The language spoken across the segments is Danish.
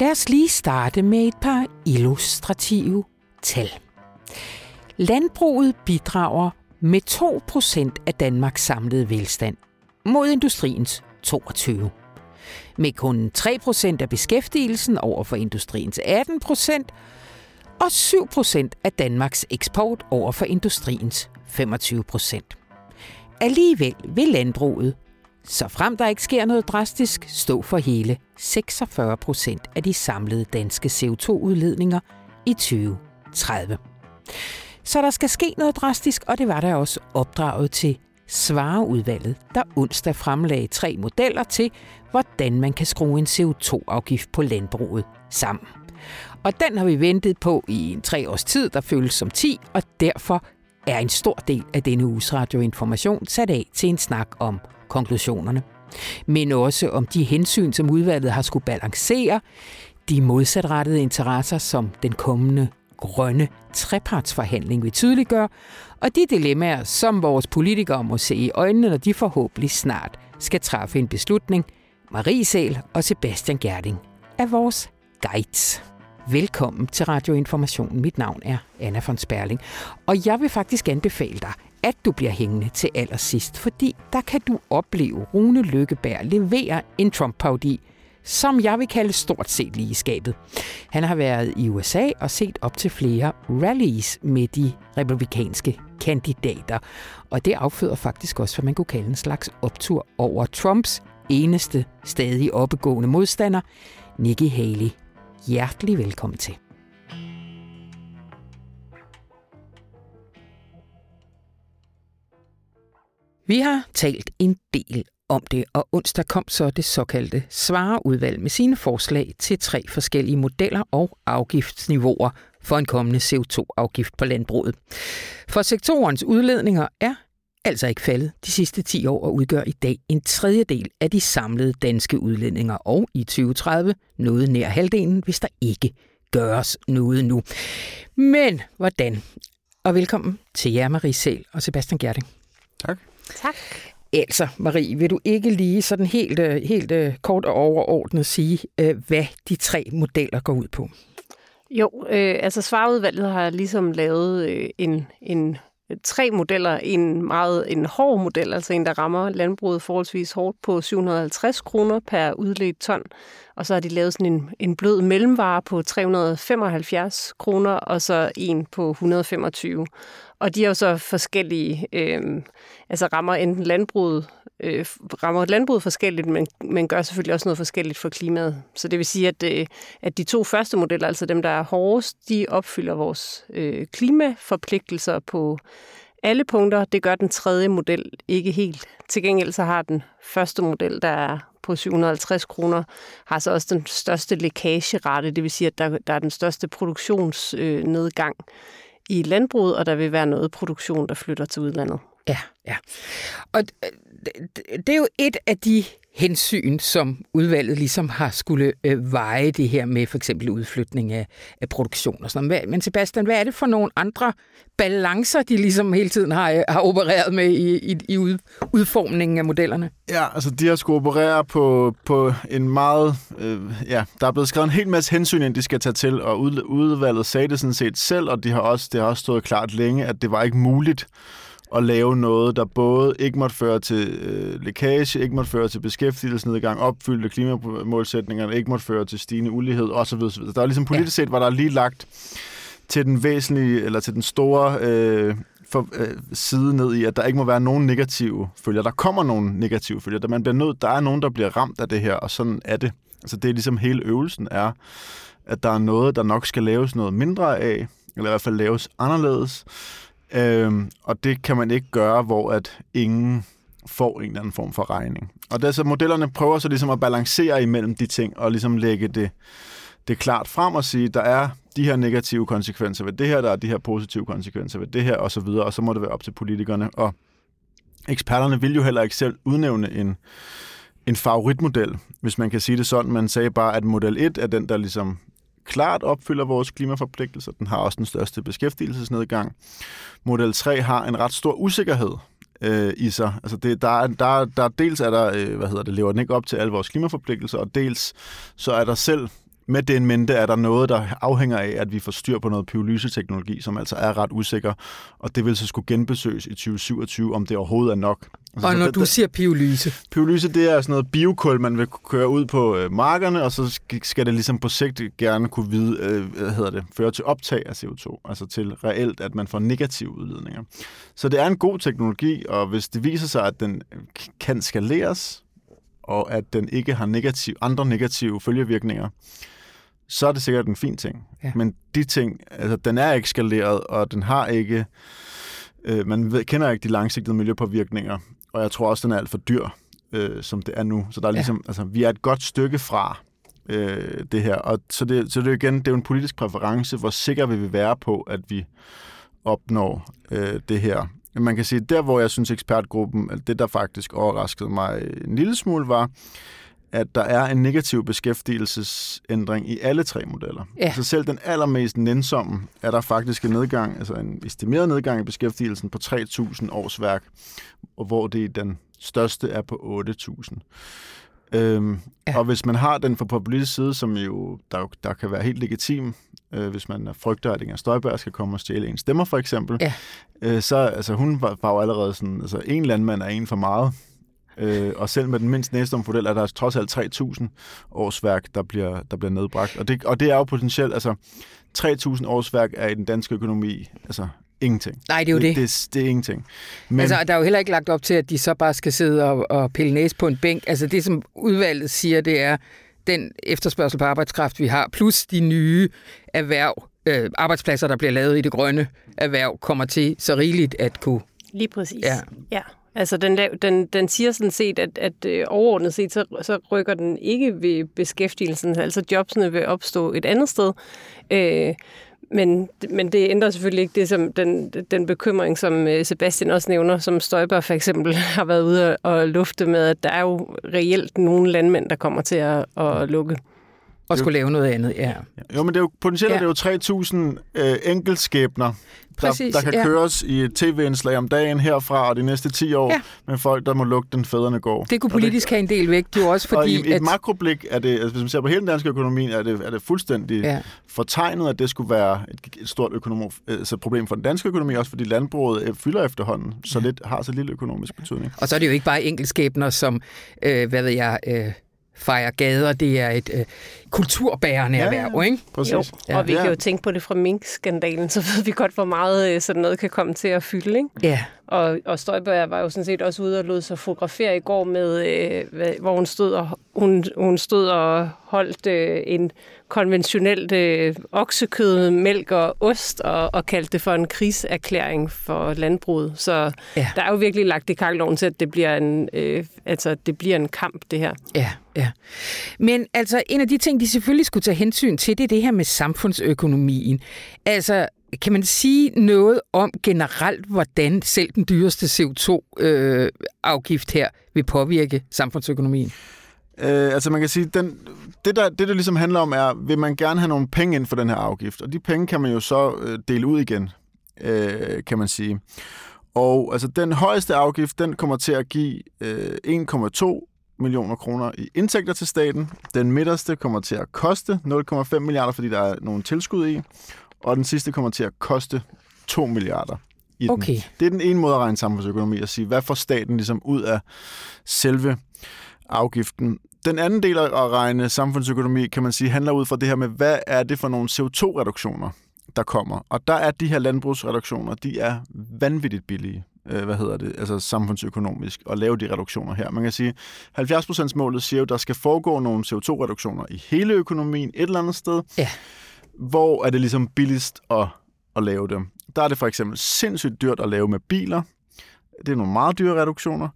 Lad os lige starte med et par illustrative tal. Landbruget bidrager med 2% af Danmarks samlede velstand mod industriens 22. Med kun 3% af beskæftigelsen over for industriens 18%, og 7% af Danmarks eksport over for industriens 25%. Alligevel vil landbruget, så frem der ikke sker noget drastisk, stå for hele 46% af de samlede danske CO2-udledninger i 2030. Så der skal ske noget drastisk, og det var der også opdraget til Svareudvalget, der onsdag fremlagde tre modeller til, hvordan man kan skrue en CO2-afgift på landbruget sammen. Og den har vi ventet på i en tre års tid, der føles som 10, og derfor er en stor del af denne uges radioinformation sat af til en snak om konklusionerne. Men også om de hensyn, som udvalget har skulle balancere, de modsatrettede interesser, som den kommende grønne trepartsforhandling vil tydeliggøre, og de dilemmaer, som vores politikere må se i øjnene, når de forhåbentlig snart skal træffe en beslutning. Marie Sæl og Sebastian Gerding er vores guides. Velkommen til Radioinformation. Mit navn er Anna von Sperling, og jeg vil faktisk anbefale dig, at du bliver hængende til allersidst, fordi der kan du opleve Rune Lykkeberg levere en Trump-paudi, som jeg vil kalde stort set lige skabet. Han har været i USA og set op til flere rallies med de republikanske kandidater, og det afføder faktisk også, hvad man kunne kalde en slags optur over Trumps eneste stadig oppegående modstander, Nikki Haley. Hjertelig velkommen til. Vi har talt en del om det, og onsdag kom så det såkaldte svareudvalg med sine forslag til tre forskellige modeller og afgiftsniveauer for en kommende CO2-afgift på landbruget. For sektorens udledninger er altså ikke faldet de sidste 10 år og udgør i dag en tredjedel af de samlede danske udledninger, og i 2030 noget nær halvdelen, hvis der ikke gøres noget nu. Men hvordan? Og velkommen til jer, Marie Sæl og Sebastian Gerding. Tak. Tak. Altså, Marie, vil du ikke lige sådan helt, øh, helt øh, kort og overordnet sige, øh, hvad de tre modeller går ud på? Jo, øh, altså svareudvalget har ligesom lavet øh, en, en tre modeller. En meget en hård model, altså en, der rammer landbruget forholdsvis hårdt på 750 kroner per udledt ton. Og så har de lavet sådan en, en blød mellemvare på 375 kroner, og så en på 125. Og de er jo så forskellige, øh, altså rammer enten landbruget, øh, rammer landbruget forskelligt, men, men gør selvfølgelig også noget forskelligt for klimaet. Så det vil sige, at, øh, at de to første modeller, altså dem, der er hårdest, de opfylder vores øh, klimaforpligtelser på alle punkter. Det gør den tredje model ikke helt. Til gengæld så har den første model, der er på 750 kroner, har så også den største lækagerate, det vil sige, at der, der er den største produktionsnedgang. Øh, i landbruget, og der vil være noget produktion, der flytter til udlandet. Ja, ja. Og øh, det er jo et af de hensyn, som udvalget ligesom har skulle øh, veje det her med for eksempel udflytning af, af produktion og sådan noget. Men Sebastian, hvad er det for nogle andre balancer, de ligesom hele tiden har, øh, har opereret med i, i, i ud, udformningen af modellerne? Ja, altså de har skulle operere på, på en meget... Øh, ja, der er blevet skrevet en hel masse hensyn, ind de skal tage til, og udvalget sagde det sådan set selv, og de har også, det har også stået klart længe, at det var ikke muligt at lave noget, der både ikke måtte føre til øh, lækage, ikke måtte føre til beskæftigelsesnedgang, opfyldte klimamålsætningerne, ikke måtte føre til stigende ulighed osv. osv. Der er ligesom politisk set, var der lige lagt til den væsentlige, eller til den store øh, for, øh, side ned i, at der ikke må være nogen negative følger. Der kommer nogle negative følger. Der, man bliver nødt, der er nogen, der bliver ramt af det her, og sådan er det. Altså det er ligesom hele øvelsen er, at der er noget, der nok skal laves noget mindre af, eller i hvert fald laves anderledes, Øhm, og det kan man ikke gøre, hvor at ingen får en eller anden form for regning. Og det, så modellerne prøver så ligesom at balancere imellem de ting, og ligesom lægge det, det klart frem og sige, der er de her negative konsekvenser ved det her, der er de her positive konsekvenser ved det her, og så videre, og så må det være op til politikerne. Og eksperterne vil jo heller ikke selv udnævne en, en favoritmodel, hvis man kan sige det sådan. Man sagde bare, at model 1 er den, der ligesom klart opfylder vores klimaforpligtelser. Den har også den største beskæftigelsesnedgang. Model 3 har en ret stor usikkerhed øh, i sig. Altså det, der, der, der, dels er der, øh, hvad hedder det, lever den ikke op til alle vores klimaforpligtelser, og dels så er der selv med det en mente er der noget, der afhænger af, at vi får styr på noget pyrolyseteknologi, som altså er ret usikker, og det vil så skulle genbesøges i 2027, om det overhovedet er nok. Altså, og når det, du siger pyrolyse? Pyrolyse, det er sådan noget biokul, man vil køre ud på øh, markerne, og så skal det ligesom på sigt gerne kunne vide, øh, hvad hedder det, føre til optag af CO2, altså til reelt, at man får negative udledninger. Så det er en god teknologi, og hvis det viser sig, at den kan skaleres, og at den ikke har negativ, andre negative følgevirkninger, så er det sikkert en fin ting. Ja. Men de ting, altså den er ikke skaleret, og den har ikke, øh, man ved, kender ikke de langsigtede miljøpåvirkninger, og jeg tror også, den er alt for dyr, øh, som det er nu. Så der er ligesom, ja. altså, vi er et godt stykke fra øh, det her. Og så det, så det er igen, det er jo en politisk præference, hvor sikker vil vi være på, at vi opnår øh, det her. Man kan sige, der hvor jeg synes ekspertgruppen, det der faktisk overraskede mig en lille smule, var, at der er en negativ beskæftigelsesændring i alle tre modeller. Ja. Så selv den allermest nænsomme er der faktisk en nedgang, altså en estimeret nedgang i beskæftigelsen på 3.000 årsværk, hvor det den største er på 8.000. Øhm, ja. Og hvis man har den fra politisk side, som jo der, der kan være helt legitim, øh, hvis man frygter, at Inger Støjberg skal komme og stjæle en stemmer for eksempel, ja. øh, så altså, hun var, var jo allerede sådan, altså en landmand er en for meget. Øh, og selv med den mindst næste model er der trods alt 3.000 årsværk, der bliver, der bliver nedbragt. Og det, og det er jo potentielt, altså 3.000 årsværk er i den danske økonomi, altså ingenting. Nej, det er jo det. Det, det, det er ingenting. Men... Altså, der er jo heller ikke lagt op til, at de så bare skal sidde og, og pille næse på en bænk. Altså, det som udvalget siger, det er, den efterspørgsel på arbejdskraft, vi har, plus de nye erhverv, øh, arbejdspladser, der bliver lavet i det grønne erhverv, kommer til så rigeligt at kunne... Lige præcis. Ja. ja. Altså, den, den, den siger sådan set, at, at øh, overordnet set, så, så rykker den ikke ved beskæftigelsen. Altså, jobsene vil opstå et andet sted. Øh, men, men det ændrer selvfølgelig ikke det, som den, den bekymring, som øh, Sebastian også nævner, som Støjberg for eksempel har været ude og lufte med, at der er jo reelt nogle landmænd, der kommer til at, at lukke. Og skulle lave noget andet, ja. Jo, men det er jo, potentielt ja. er det jo 3.000 øh, enkeltskæbner, Præcis, der, der kan ja. køres i et tv-indslag om dagen herfra og de næste 10 år ja. med folk, der må lukke den fædrene går. Det kunne politisk det, have en del væk, jo også fordi... Og i, i et makroblik er det, altså hvis man ser på hele den danske økonomi, er det, er det fuldstændig ja. fortegnet, at det skulle være et, et stort økonom, altså problem for den danske økonomi, også fordi landbruget øh, fylder efterhånden, så ja. lidt, har så lille økonomisk betydning. Og så er det jo ikke bare enkeltskæbner, som, øh, hvad ved jeg... Øh, fejre gader. Det er et øh, kulturbærende ja, erhverv, ikke? Præcis. Jo, ja. og vi kan jo tænke på det fra Mink-skandalen, så ved vi godt, hvor meget øh, sådan noget kan komme til at fylde, ikke? Ja. Og, og Støjberg var jo sådan set også ude og lod sig fotografere i går med, øh, hvor hun stod og, hun, hun stod og holdt øh, en konventionelt øh, oksekød, mælk og ost, og, og kaldte det for en krigserklæring for landbruget. Så ja. der er jo virkelig lagt i kakkeloven til, at det bliver en, øh, altså, det bliver en kamp, det her. Ja, ja. Men altså, en af de ting, de selvfølgelig skulle tage hensyn til, det er det her med samfundsøkonomien. Altså, kan man sige noget om generelt, hvordan selv den dyreste CO2-afgift øh, her vil påvirke samfundsøkonomien? Øh, altså man kan sige, den, det, der, det der ligesom handler om er, vil man gerne have nogle penge ind for den her afgift? Og de penge kan man jo så øh, dele ud igen, øh, kan man sige. Og altså den højeste afgift, den kommer til at give øh, 1,2 millioner kroner i indtægter til staten. Den midterste kommer til at koste 0,5 milliarder, fordi der er nogle tilskud i. Og den sidste kommer til at koste 2 milliarder i den. Okay. Det er den ene måde at regne samfundsøkonomi, at sige, hvad får staten ligesom ud af selve afgiften. Den anden del af at regne samfundsøkonomi, kan man sige, handler ud fra det her med, hvad er det for nogle CO2-reduktioner, der kommer. Og der er de her landbrugsreduktioner, de er vanvittigt billige øh, hvad hedder det, altså samfundsøkonomisk, at lave de reduktioner her. Man kan sige, 70% målet siger jo, at der skal foregå nogle CO2-reduktioner i hele økonomien et eller andet sted. Ja. Hvor er det ligesom billigst at, at lave dem? Der er det for eksempel sindssygt dyrt at lave med biler. Det er nogle meget dyre reduktioner.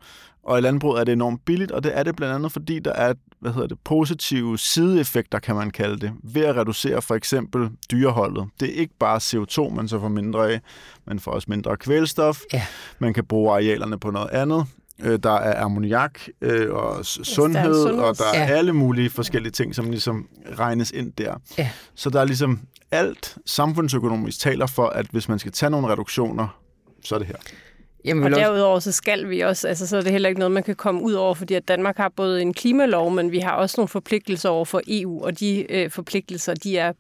Og i landbruget er det enormt billigt, og det er det blandt andet, fordi der er hvad hedder det, positive sideeffekter, kan man kalde det, ved at reducere for eksempel dyreholdet. Det er ikke bare CO2, man så får mindre af, man får også mindre kvælstof. Ja. Man kan bruge arealerne på noget andet. Øh, der er ammoniak øh, og sundhed, og der er ja. alle mulige forskellige ting, som ligesom regnes ind der. Ja. Så der er ligesom alt samfundsøkonomisk taler for, at hvis man skal tage nogle reduktioner, så er det her. Jamen, og derudover så skal vi også, altså så er det heller ikke noget, man kan komme ud over, fordi at Danmark har både en klimalov, men vi har også nogle forpligtelser over for EU, og de øh, forpligtelser, de er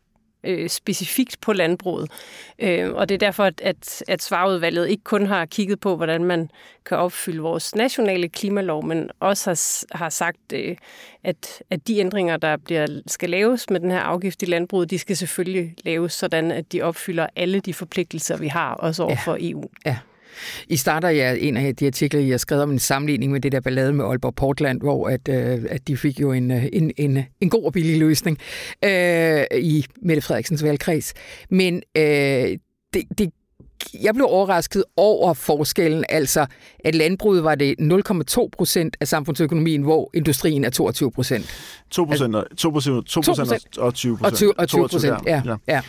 øh, specifikt på landbruget. Øh, og det er derfor, at, at, at svarudvalget ikke kun har kigget på, hvordan man kan opfylde vores nationale klimalov, men også har, har sagt, øh, at, at de ændringer, der bliver, skal laves med den her afgift i landbruget, de skal selvfølgelig laves sådan, at de opfylder alle de forpligtelser, vi har, også over ja. for EU. Ja. I starter ja, en af de artikler, I har skrevet om en sammenligning med det der ballade med Aalborg Portland, hvor at, øh, at de fik jo en, øh, en, en, en god og billig løsning øh, i Mette Frederiksens valgkreds. Men øh, det, det jeg blev overrasket over forskellen, altså at landbruget var det 0,2 procent af samfundsøkonomien, hvor industrien er 22 procent. 2 procent og, 2 procent, 2 procent og 20 procent. Og 20 procent, ja. ja. ja.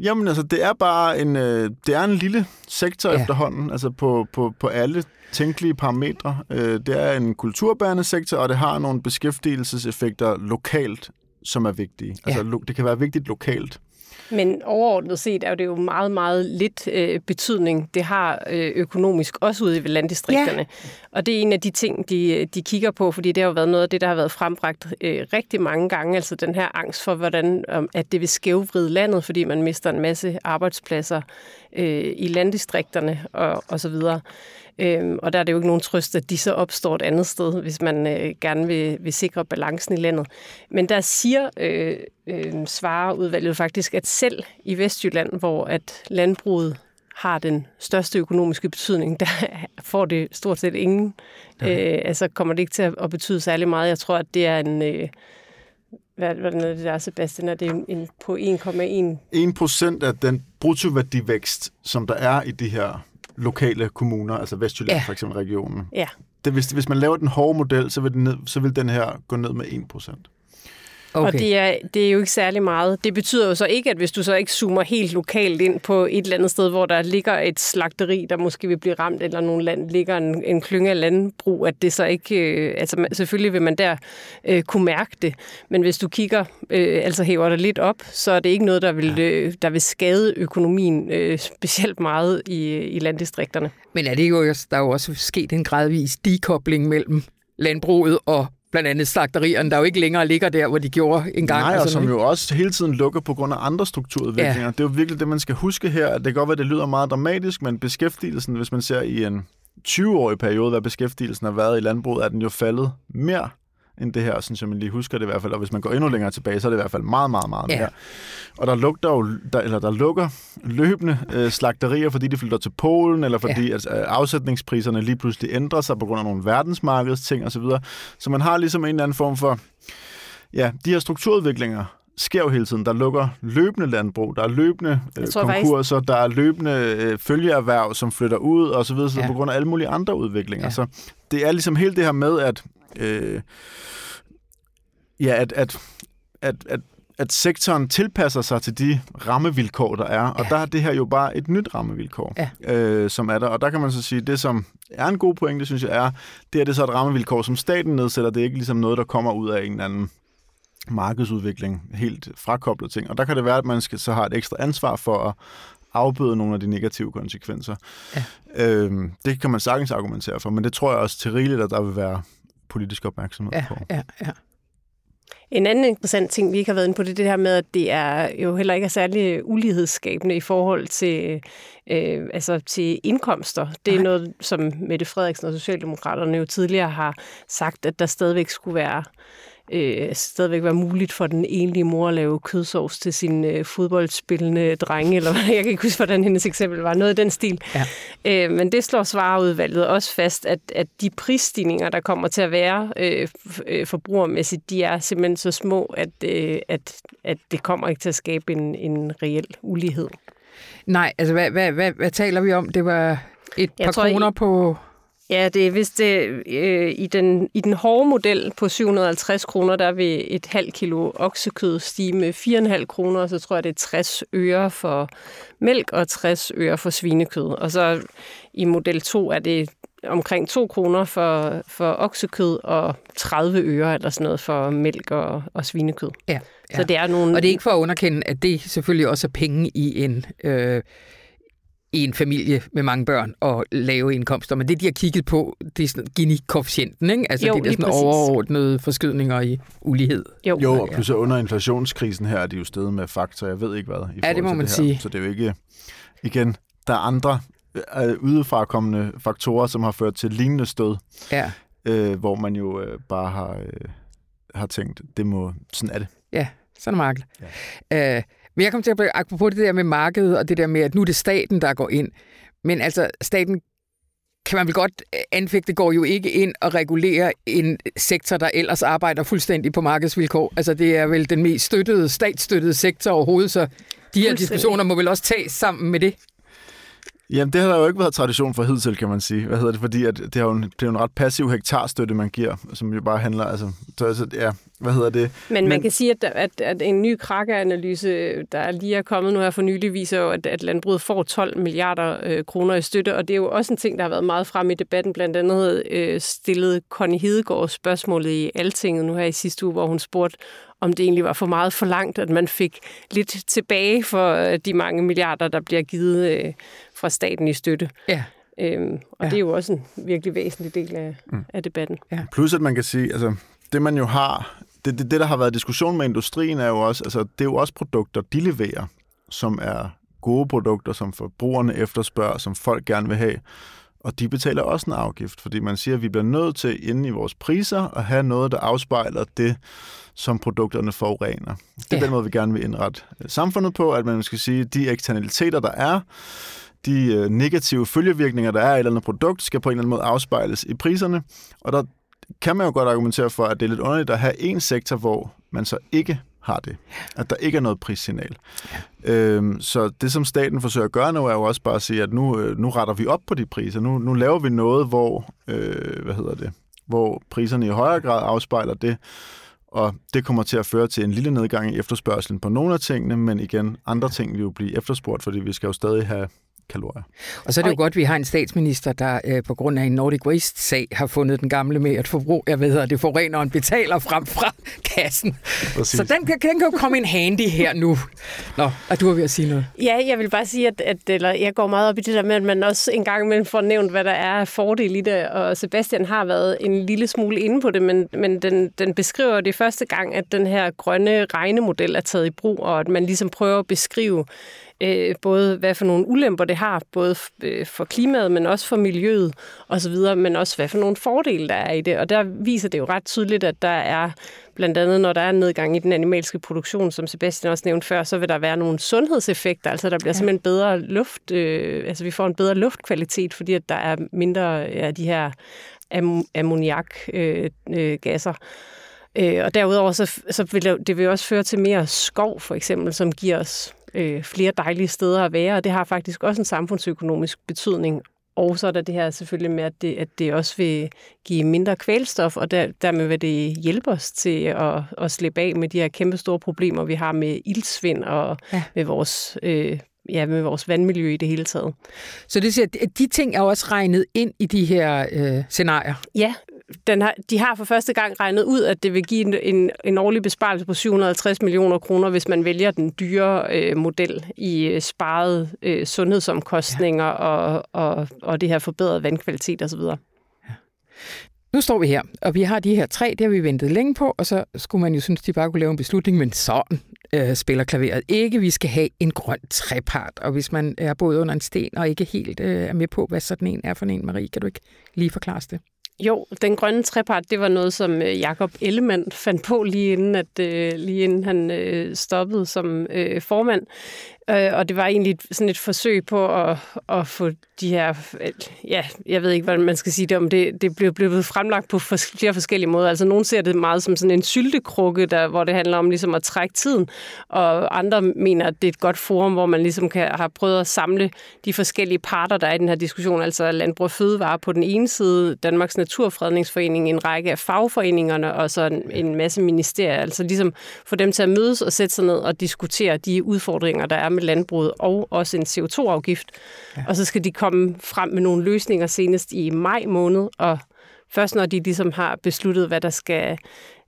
Jamen altså, det er bare en, øh, det er en lille sektor ja. efterhånden, altså på, på, på alle tænkelige parametre. Øh, det er en kulturbærende sektor, og det har nogle beskæftigelseseffekter lokalt, som er vigtige. Altså, ja. det kan være vigtigt lokalt. Men overordnet set er det jo meget, meget lidt øh, betydning, det har øh, økonomisk, også ude i landdistrikterne. Ja. Og det er en af de ting, de, de kigger på, fordi det har jo været noget af det, der har været frembragt øh, rigtig mange gange, altså den her angst for, hvordan øh, at det vil skævvride landet, fordi man mister en masse arbejdspladser øh, i landdistrikterne og, og så videre. Øhm, og der er det jo ikke nogen trøst, at de så opstår et andet sted, hvis man øh, gerne vil, vil sikre balancen i landet. Men der siger øh, øh, svareudvalget faktisk, at selv i Vestjylland, hvor at landbruget har den største økonomiske betydning, der får det stort set ingen. Øh, altså kommer det ikke til at betyde særlig meget. Jeg tror, at det er en... Øh, hvad, hvad er det der, Sebastian? Er det en, en på 1,1? 1 procent af den bruttoværdivækst, som der er i de her lokale kommuner, altså Vestjylland ja. for eksempel regionen. Ja. Det, hvis, hvis man laver den hårde model, så vil, den ned, så vil den her gå ned med 1 procent. Okay. Og det er, det er jo ikke særlig meget. Det betyder jo så ikke, at hvis du så ikke zoomer helt lokalt ind på et eller andet sted, hvor der ligger et slagteri, der måske vil blive ramt, eller nogle land, ligger en, en klynge af landbrug, at det så ikke... Øh, altså selvfølgelig vil man der øh, kunne mærke det, men hvis du kigger, øh, altså hæver det lidt op, så er det ikke noget, der vil, øh, der vil skade økonomien øh, specielt meget i, i landdistrikterne. Men er det jo, der er jo også sket en gradvis dekobling mellem landbruget og blandt andet slagterierne, der jo ikke længere ligger der, hvor de gjorde engang. Nej, og, og som jo også hele tiden lukker på grund af andre strukturudviklinger. Ja. Det er jo virkelig det, man skal huske her, at det kan godt være, at det lyder meget dramatisk, men beskæftigelsen, hvis man ser i en 20-årig periode, hvad beskæftigelsen har været i landbruget, er den jo faldet mere end det her, sådan som man lige husker det i hvert fald. Og hvis man går endnu længere tilbage, så er det i hvert fald meget, meget, meget ja. mere. Og der lugter jo, der, eller der lukker løbende øh, slagterier, fordi de flytter til Polen, eller fordi ja. at, øh, afsætningspriserne lige pludselig ændrer sig på grund af nogle verdensmarkedsting osv. Så, så man har ligesom en eller anden form for, ja, de her strukturudviklinger, sker jo hele tiden. Der lukker løbende landbrug, der er løbende øh, konkurser, faktisk... der er løbende øh, følgeerhverv, som flytter ud, og så videre, så ja. på grund af alle mulige andre udviklinger. Ja. Så det er ligesom hele det her med, at øh, ja, at, at, at, at at sektoren tilpasser sig til de rammevilkår, der er. Og ja. der er det her jo bare et nyt rammevilkår, ja. øh, som er der. Og der kan man så sige, det som er en god pointe, synes jeg er, det er det så et rammevilkår, som staten nedsætter. Det er ikke ligesom noget, der kommer ud af en eller anden markedsudvikling, helt frakoblet ting. Og der kan det være, at man skal, så har et ekstra ansvar for at afbøde nogle af de negative konsekvenser. Ja. Øhm, det kan man sagtens argumentere for, men det tror jeg også til rigeligt, at der vil være politisk opmærksomhed ja, på. Ja, ja. En anden interessant ting, vi ikke har været inde på, det er det her med, at det er jo heller ikke er særlig ulighedsskabende i forhold til, øh, altså til indkomster. Det er Nej. noget, som Mette Frederiksen og Socialdemokraterne jo tidligere har sagt, at der stadigvæk skulle være øh, stadigvæk være muligt for den enlige mor at lave kødsovs til sin øh, fodboldspillende drenge, eller jeg kan ikke huske, hvordan hendes eksempel var, noget i den stil. Ja. Øh, men det slår svareudvalget også fast, at, at de prisstigninger, der kommer til at være øh, øh, forbrugermæssigt, de er simpelthen så små, at, øh, at, at det kommer ikke til at skabe en, en reel ulighed. Nej, altså hvad, hvad, hvad, hvad taler vi om? Det var et jeg par tror, kroner på... Ja, det er vist det, øh, i, den, i den hårde model på 750 kroner, der vil et halvt kilo oksekød stige med 4,5 kroner, og så tror jeg, det er 60 øre for mælk og 60 øre for svinekød. Og så i model 2 er det omkring 2 kroner for, for oksekød og 30 øre eller sådan noget for mælk og, og svinekød. Ja, ja. Så det er nogle... Og det er ikke for at underkende, at det selvfølgelig også er penge i en... Øh i en familie med mange børn og lave indkomster. Men det, de har kigget på, det er sådan Gini-koefficienten, ikke? Altså Jo, det er lige sådan præcis. overordnede forskydninger i ulighed. Jo. Jo, Ja. og plus under inflationskrisen her er de jo stedet med faktor, jeg ved ikke hvad. I forhold det må man her. sige. Så det er jo ikke... Igen, der er andre øh, udefrakommende faktorer, som har ført til lignende stød, Ja, øh, hvor man jo øh, bare har, øh, har tænkt, det må, sådan er det. ja sådan er markedet. Ja. Øh, men jeg kom til at blive, apropos det der med markedet, og det der med, at nu er det staten, der går ind. Men altså, staten kan man vel godt øh, anfægte, går jo ikke ind og regulerer en sektor, der ellers arbejder fuldstændig på markedsvilkår. Altså, det er vel den mest støttede, statsstøttede sektor overhovedet, så de her diskussioner må vel også tages sammen med det. Jamen, det har der jo ikke været tradition for hidtil, kan man sige. Hvad hedder det? Fordi at det, er jo en, det er jo en ret passiv hektarstøtte, man giver, som jo bare handler... Altså, så, altså, ja, hvad hedder det? Men man Men- kan sige, at, at, at en ny krakkeanalyse, der lige er kommet nu her for nylig, viser jo, at, at landbruget får 12 milliarder øh, kroner i støtte, og det er jo også en ting, der har været meget frem i debatten. Blandt andet øh, stillede Connie Hedegaard spørgsmålet i Altinget nu her i sidste uge, hvor hun spurgte, om det egentlig var for meget for langt, at man fik lidt tilbage for øh, de mange milliarder, der bliver givet øh, fra staten i støtte. Ja. Øhm, og Ja. ja. det er jo også en virkelig væsentlig del af, mm. af debatten. Plus at man kan sige, altså det man jo har, det, det, det der har været diskussion med industrien er jo også, altså det er jo også produkter, de leverer, som er gode produkter, som forbrugerne efterspørger, som folk gerne vil have. Og de betaler også en afgift, fordi man siger, at vi bliver nødt til inde i vores priser at have noget, der afspejler det, som produkterne forurener. Det er Ja. ja. den måde, vi gerne vil indrette øh, samfundet på, at man skal sige, at de eksternaliteter, der er, de øh, negative følgevirkninger, der er i et eller andet produkt, skal på en eller anden måde afspejles i priserne. Og der kan man jo godt argumentere for, at det er lidt underligt at have en sektor, hvor man så ikke har det. At der ikke er noget prissignal. Ja. Øhm, så det, som staten forsøger at gøre nu, er jo også bare at sige, at nu, øh, nu retter vi op på de priser. Nu, nu laver vi noget, hvor, øh, hvad hedder det, hvor priserne i højere grad afspejler det, og det kommer til at føre til en lille nedgang i efterspørgselen på nogle af tingene, men igen, andre ting vil jo blive efterspurgt, fordi vi skal jo stadig have kalorier. Og så er det jo Oj. godt, at vi har en statsminister, der øh, på grund af en Nordic Waste-sag har fundet den gamle med, at forbrug, jeg ved, at det forureneren betaler frem fra kassen. Præcis. Så den, kan- den kan jo komme en handy her nu. Nå, og du har ved at sige noget. Ja, jeg vil bare sige, at, at eller, jeg går meget op i det der med, at man også en gang imellem får nævnt, hvad der er af fordel i det, og Sebastian har været en lille smule inde på det, men, men den, den beskriver det første gang, at den her grønne regnemodel er taget i brug, og at man ligesom prøver at beskrive øh, både hvad for nogle ulemper det har, både øh, for klimaet, men også for miljøet osv., men også hvad for nogle fordele der er i det. Og der viser det jo ret tydeligt, at der er blandt andet, når der er nedgang i den animalske produktion, som Sebastian også nævnte før, så vil der være nogle sundhedseffekter, altså der bliver ja. simpelthen bedre luft, øh, altså vi får en bedre luftkvalitet, fordi at der er mindre af de her am- ammoniakgasser. Øh, øh, gasser. Øh, og derudover så, så vil det, det vil også føre til mere skov, for eksempel, som giver os øh, flere dejlige steder at være, og det har faktisk også en samfundsøkonomisk betydning. Og så er der det her selvfølgelig med, at det, at det også vil give mindre kvælstof, og der, dermed vil det hjælpe os til at, at slippe af med de her kæmpe store problemer, vi har med ildsvind og Ja. med, vores, øh, ja, med vores vandmiljø i det hele taget. Så det siger, at de ting er også regnet ind i de her øh, scenarier. Ja, den har, de har for første gang regnet ud, at det vil give en, en, en årlig besparelse på 750 millioner kroner, hvis man vælger den dyre øh, model i øh, sparet øh, sundhedsomkostninger ja. og, og, og det her forbedrede vandkvalitet osv. Nu står vi her, og vi har de her tre, det har vi ventet længe på, og så skulle man jo synes, de bare kunne lave en beslutning, men sådan øh, spiller klaveret ikke. Vi skal have en grøn trepart, og hvis man er både under en sten og ikke helt øh, er med på, hvad sådan en er for en, Marie, kan du ikke lige forklare os det? Jo, den grønne trepart, det var noget, som øh, Jakob Ellemann fandt på lige inden, at, øh, lige inden han øh, stoppede som formand. Øh, og det var egentlig sådan et forsøg på at, at få de her, ja, jeg ved ikke, hvad man skal sige det om, det, det blev blevet fremlagt på flere forskellige måder. Altså nogen ser det meget som sådan en syltekrukke, der, hvor det handler om ligesom at trække tiden, og andre mener, at det er et godt forum, hvor man ligesom kan har prøvet at samle de forskellige parter, der er i den her diskussion, altså Landbrug og Fødevare på den ene side, Danmarks Naturfredningsforening, en række af fagforeningerne og så en, en masse ministerier, altså ligesom få dem til at mødes og sætte sig ned og diskutere de udfordringer, der er med landbruget, og også en CO2-afgift. Ja. Og så skal de komme frem med nogle løsninger senest i maj måned, og først når de ligesom har besluttet, hvad der skal,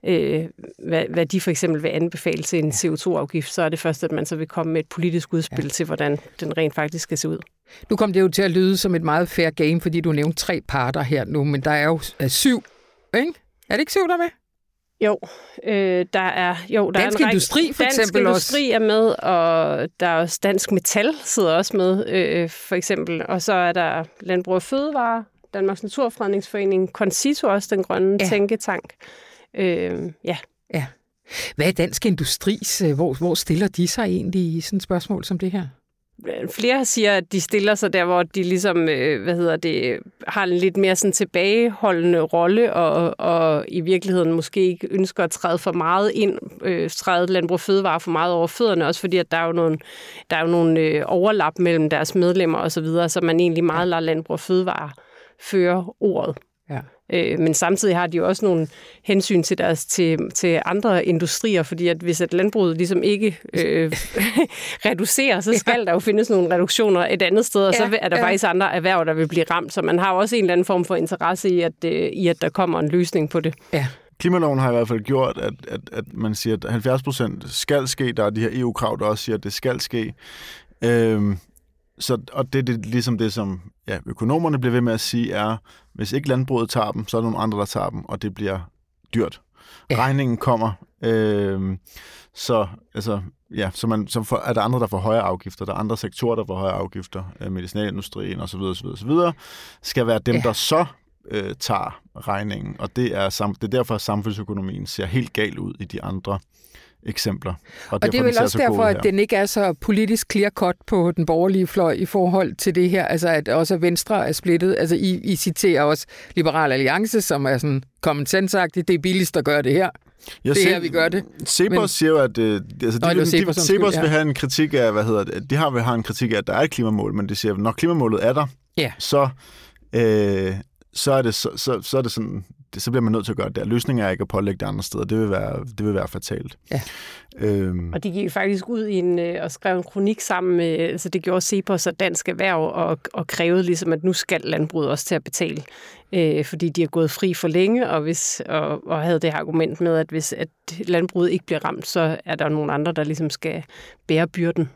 øh, hvad, hvad de for eksempel vil anbefale til en CO2-afgift, så er det først, at man så vil komme med et politisk udspil ja. til, hvordan den rent faktisk skal se ud. Nu kom det jo til at lyde som et meget fair game, fordi du nævnte tre parter her nu, men der er jo er syv, ikke? Er det ikke syv, der er med? Jo, øh, der er jo der Dansk er en Industri for Dansk eksempel Industri er med, og der er også Dansk Metal sidder også med, øh, for eksempel. Og så er der Landbrug og Fødevare, Danmarks Naturfredningsforening, Concito også, den grønne Ja. ja. tænketank. Øh, ja, Ja. Hvad er Dansk Industris, øh, hvor, hvor stiller de sig egentlig i sådan et spørgsmål som det her? Flere siger, at de stiller sig der, hvor de ligesom, øh, hvad hedder det, har en lidt mere sådan tilbageholdende rolle, og, og i virkeligheden måske ikke ønsker at træde for meget ind, øh, træde Landbrug Fødevare for meget over fødderne, også fordi, at der er jo nogle, der er jo nogle øh, overlap mellem deres medlemmer og så videre, så man egentlig meget lader Landbrug Fødevare føre ordet. Ja. Øh, men samtidig har de jo også nogle hensyn til deres til, til andre industrier, fordi at hvis et landbruget ligesom ikke øh, reducerer, så skal der jo findes nogle reduktioner et andet sted, og så Ja, er der ja. faktisk andre erhverv, der vil blive ramt. Så man har jo også en eller anden form for interesse i, at, øh, i, at der kommer en løsning på det. Ja. Klimaloven har i hvert fald gjort, at, at, at man siger, at 70 procent skal ske. Der er de her EU-krav, der også siger, at det skal ske. Øhm, så, og det er det, ligesom det, som ja, økonomerne bliver ved med at sige, er, hvis ikke landbruget tager dem, så er der nogle andre, der tager dem, og det bliver dyrt. Ja. Regningen kommer. Øhm, så, altså, ja, så, man, så for, er der andre, der får højere afgifter. Der er andre sektorer, der får højere afgifter. Øh, medicinalindustrien osv. osv., osv. skal være dem, ja. der så øh, tager regningen. Og det er, sam, det er derfor, at samfundsøkonomien ser helt gal ud i de andre eksempler. Og det er vel også derfor, at den ikke er så politisk clear-cut på den borgerlige fløj i forhold til det her. Altså, at også Venstre er splittet. Altså, I, I citerer også Liberal Alliance, som er sådan common sense det er billigst at gøre det her. Jeg det er her, vi gør det. Cepos Men- siger jo, at øh, altså, Nå, de, vil, Cepos, de, Cepos ja. vil have en kritik af, hvad hedder det, de har, vil have en kritik af, at der er et klimamål, men de siger, at når klimamålet er der, Ja. så, øh, så, er det, så, så, så er det sådan, det, så bliver man nødt til at gøre det. der. Løsningen er ikke at pålægge det andre steder. Det vil være, det vil være fatalt. Ja. Øhm, Og de gik faktisk ud i en, øh, og skrev en kronik sammen med, altså det gjorde Cepos og Dansk Erhverv, og, og krævede ligesom, at nu skal landbruget også til at betale, øh, fordi de er gået fri for længe, og, hvis, og, og havde det her argument med, at hvis at landbruget ikke bliver ramt, så er der nogle andre, der ligesom skal bære byrden.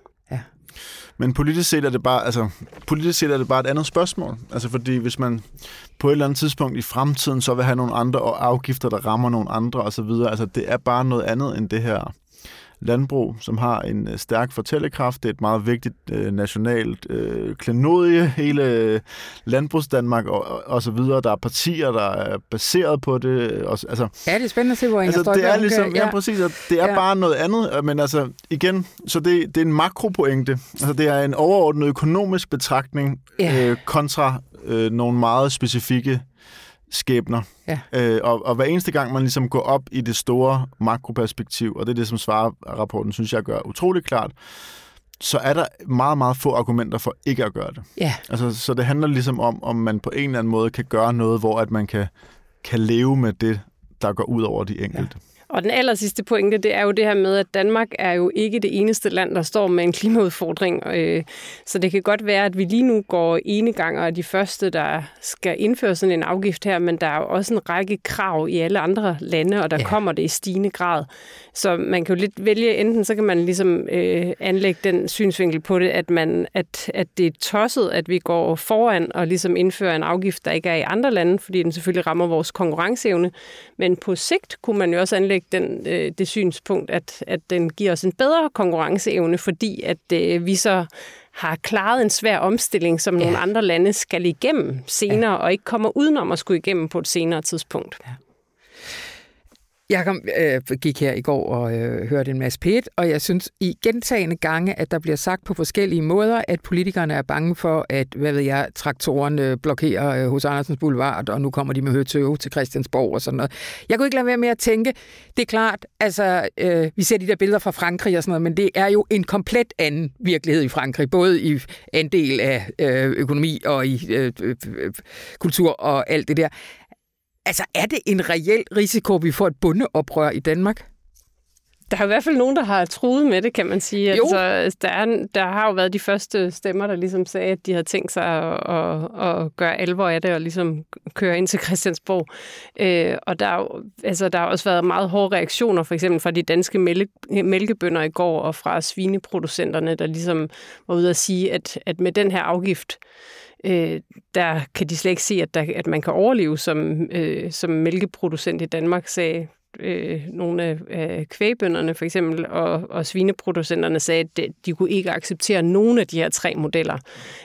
Men politisk set er det bare, altså, politisk set er det bare et andet spørgsmål. Altså fordi hvis man på et eller andet tidspunkt i fremtiden så vil have nogle andre og afgifter, der rammer nogle andre osv., altså det er bare noget andet end det her landbrug, som har en øh, stærk fortællekraft. Det er et meget vigtigt øh, nationalt øh, klenodie, hele øh, landbrugsdanmark og, og, så videre. Der er partier, der er baseret på det. Og, altså, Ja, det er spændende at se, hvor Inger Altså, det er ligesom, kan- ja, præcis, og det er Ja. ja. bare noget andet, øh, men altså, igen, så det, det er en makropointe, altså det er en overordnet økonomisk betragtning Ja. øh, kontra øh, nogle meget specifikke skæbner. Ja. Øh, og, og hver eneste gang, man ligesom går op i det store makroperspektiv, og det er det, som svarerrapporten, synes jeg, gør utrolig klart, så er der meget, meget få argumenter for ikke at gøre det. Ja, Altså, så det handler ligesom om, om man på en eller anden måde kan gøre noget, hvor at man kan, kan leve med det, der går ud over de enkelte. Og den aller sidste pointe, det er jo det her med, at Danmark er jo ikke det eneste land, der står med en klimaudfordring. Øh, Så det kan godt være, at vi lige nu går ene gang og er de første, der skal indføre sådan en afgift her, men der er jo også en række krav i alle andre lande, og der Ja. ja. kommer det i stigende grad. Så man kan jo lidt vælge, enten så kan man ligesom øh, anlægge den synsvinkel på det, at, man, at, at det er tosset, at vi går foran og ligesom indfører en afgift, der ikke er i andre lande, fordi den selvfølgelig rammer vores konkurrenceevne. Men på sigt kunne man jo også anlægge den, øh, det synspunkt, at, at den giver os en bedre konkurrenceevne, fordi at øh, vi så har klaret en svær omstilling, som ja. nogle andre lande skal igennem senere, ja. og ikke kommer udenom at skulle igennem på et senere tidspunkt. Jeg kom, øh, gik her i går og øh, hørte en masse pæt, og jeg synes i gentagende gange, at der bliver sagt på forskellige måder, at politikerne er bange for, at, hvad ved jeg, traktorerne blokerer øh, hos Andersens Boulevard, og nu kommer de med højtøve til Christiansborg og sådan noget. Jeg kunne ikke lade være med at tænke, det er klart, altså, øh, vi ser de der billeder fra Frankrig og sådan noget, men det er jo en komplet anden virkelighed i Frankrig, både i en del af øh, økonomi og i øh, øh, øh kultur og alt det der. Altså, er det en reel risiko, vi får et bundeoprør i Danmark? der er i hvert fald nogen, der har truet med det, kan man sige. Jo. Altså, der, er, der har jo været de første stemmer, der ligesom sagde, at de havde tænkt sig at, at, at gøre alvor af det og ligesom køre ind til Christiansborg. Øh, og der, er jo, altså, der har også været meget hårde reaktioner, for eksempel fra de danske mælke, mælkebønder i går og fra svineproducenterne, der ligesom var ude at sige, at, at med den her afgift, øh, der kan de slet ikke se, at, der, at man kan overleve som, øh, som mælkeproducent i Danmark, sagde øh, nogle af, øh, kvægbønderne for eksempel, og, og svineproducenterne sagde, at de, de kunne ikke acceptere nogen af de her tre modeller.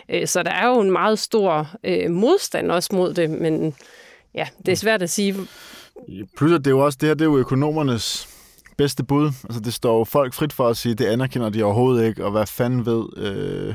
Øh, så der er jo en meget stor øh, modstand også mod det, men ja, det er svært at sige. Plus at det er jo også, det her det er jo økonomernes bedste bud. Altså det står jo folk frit for at sige, det anerkender de overhovedet ikke, og hvad fanden ved... Øh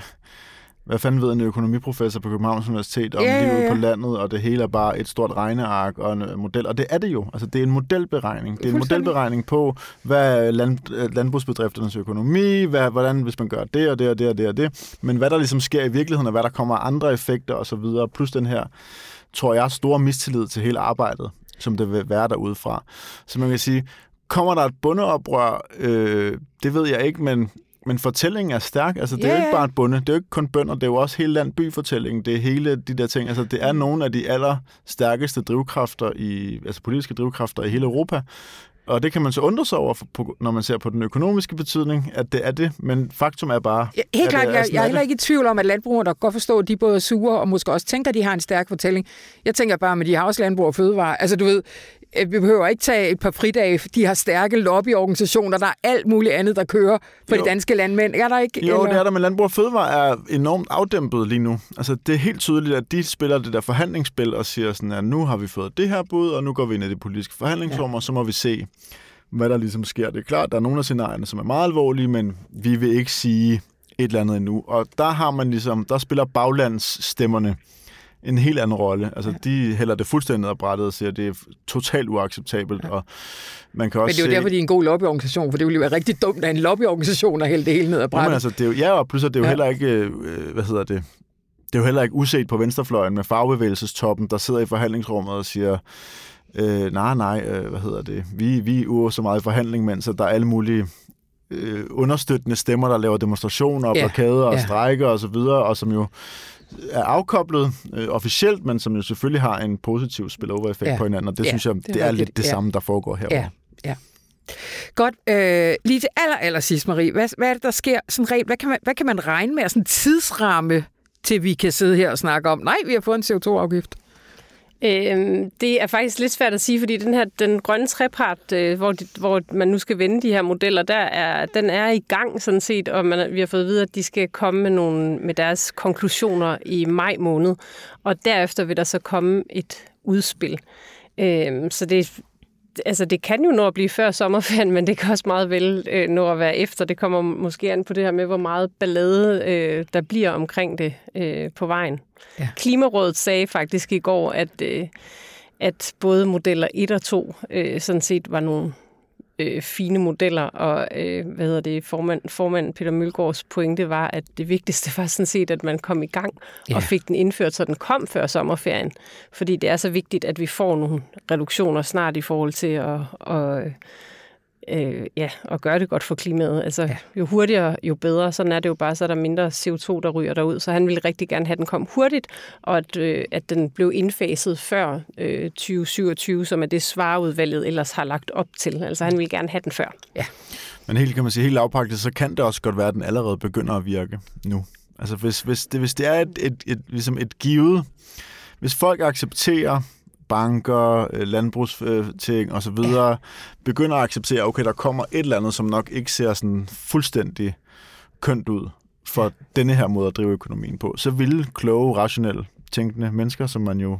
hvad fanden ved en økonomiprofessor på Københavns Universitet om ja, livet på landet, og det hele er bare et stort regneark og en øh, model. Og det er det jo. Altså, det er en modelberegning. Det er en modelberegning på, hvad er land, øh, landbrugsbedrifternes økonomi, hvad, hvordan hvis man gør det og det og det og det og det. Men hvad der ligesom sker i virkeligheden, og hvad der kommer af andre effekter og så videre, plus den her, tror jeg, store mistillid til hele arbejdet, som det vil være derude fra. Så man kan sige, kommer der et bundeoprør? Øh, det ved jeg ikke, men men fortællingen er stærk. Altså, det er Ja, jo ikke bare et bunde. Det er jo ikke kun bønder. Det er jo også hele land by-fortællingen. Det er hele de der ting. Altså, det er nogle af de allerstærkeste drivkræfter, i, altså politiske drivkræfter i hele Europa. Og det kan man så undre sig over, når man ser på den økonomiske betydning, at det er det. Men faktum er bare... Ja, helt klart, det jeg, jeg er er heller ikke i tvivl om, at landbrugere, der godt forstår, at de både er sure og måske også tænker, at de har en stærk fortælling. Jeg tænker bare, at de har også landbrug og fødevare. Altså du ved, øh, vi behøver ikke tage et par fridage. De har stærke lobbyorganisationer. Der er alt muligt andet, der kører for Jo. de danske landmænd. Er der ikke? Jo, eller? det er der, men Landbrug og Fødevare er enormt afdæmpet lige nu. Altså, det er helt tydeligt, at de spiller det der forhandlingsspil og siger sådan, at nu har vi fået det her bud, og nu går vi ind i det politiske forhandlingsrum, ja. og så må vi se, hvad der ligesom sker. Det er klart, der er nogle af scenarierne, som er meget alvorlige, men vi vil ikke sige et eller andet endnu. Og der har man ligesom, der spiller baglandsstemmerne en helt anden rolle. Altså, ja. de hælder det fuldstændig ned ad brættet og siger, at det er totalt uacceptabelt, ja. og man kan Men også det er jo se... derfor, de er en god lobbyorganisation, for det ville jo være rigtig dumt, at en lobbyorganisation har hældt det hele ned ad Jamen, brættet. altså, det er jo, ja, og at det er jo Ja. heller ikke, øh, hvad hedder det, det er jo heller ikke uset på venstrefløjen med fagbevægelsestoppen, der sidder i forhandlingsrummet og siger, øh, nej, nej, øh, hvad hedder det, vi, vi er så meget i forhandling, mens at der er alle mulige øh, understøttende stemmer, der laver demonstrationer og Ja, blokader og ja. strejker og så videre, og som jo er afkoblet øh, officielt, men som jo selvfølgelig har en positiv spillover-effekt Ja. på hinanden, og det Ja, synes jeg, det det er er, lidt det Ja. samme, der foregår her. Ja, ja. Godt. Øh, lige til aller, aller sidst, Marie. Hvad, hvad er det, der sker? Sådan rent, hvad, kan man, hvad kan man regne med? Sådan en tidsramme, til vi kan sidde her og snakke om, nej, vi har fået en CO2-afgift. Øhm, det er faktisk lidt svært at sige, fordi den her den grønne trepart, øh, hvor, de, hvor man nu skal vende de her modeller, der er, den er i gang sådan set, og man, vi har fået at vide, at de skal komme med, nogle, med deres konklusioner i maj måned, og derefter vil der så komme et udspil. Øhm, så det, altså det kan jo nå at blive før sommerferien, men det kan også meget vel øh, nå at være efter. Det kommer måske an på det her med, hvor meget ballade øh, der bliver omkring det øh, på vejen. Ja. Klimarådet sagde faktisk i går, at, øh, at både modeller 1 og 2 øh, sådan set var nogle øh, fine modeller, og øh, hvad hedder det, formand, formand Peter Mølgaards pointe var, at det vigtigste var sådan set, at man kom i gang Ja. og fik den indført, så den kom før sommerferien. Fordi det er så vigtigt, at vi får nogle reduktioner snart i forhold til at, og, øh, ja, at gøre det godt for klimaet. Altså, ja. jo hurtigere, jo bedre. Sådan er det jo bare, så er der mindre CO2, der ryger derud. Så han ville rigtig gerne have, at den kom hurtigt, og at, øh, at den blev indfaset før øh, 2027, som er det svareudvalget ellers har lagt op til. Altså, han ville gerne have den før. Men helt kan man sige, helt lavpraktisk, så kan det også godt være, at den allerede begynder at virke nu. Altså hvis, hvis, det, hvis det er et, et, et, ligesom et givet, hvis folk accepterer banker, øh, landbrugsting og så videre, begynder at acceptere, okay, der kommer et eller andet, som nok ikke ser sådan fuldstændig kønt ud for denne her måde at drive økonomien på, så ville kloge, rationelle, tænkende mennesker, som man jo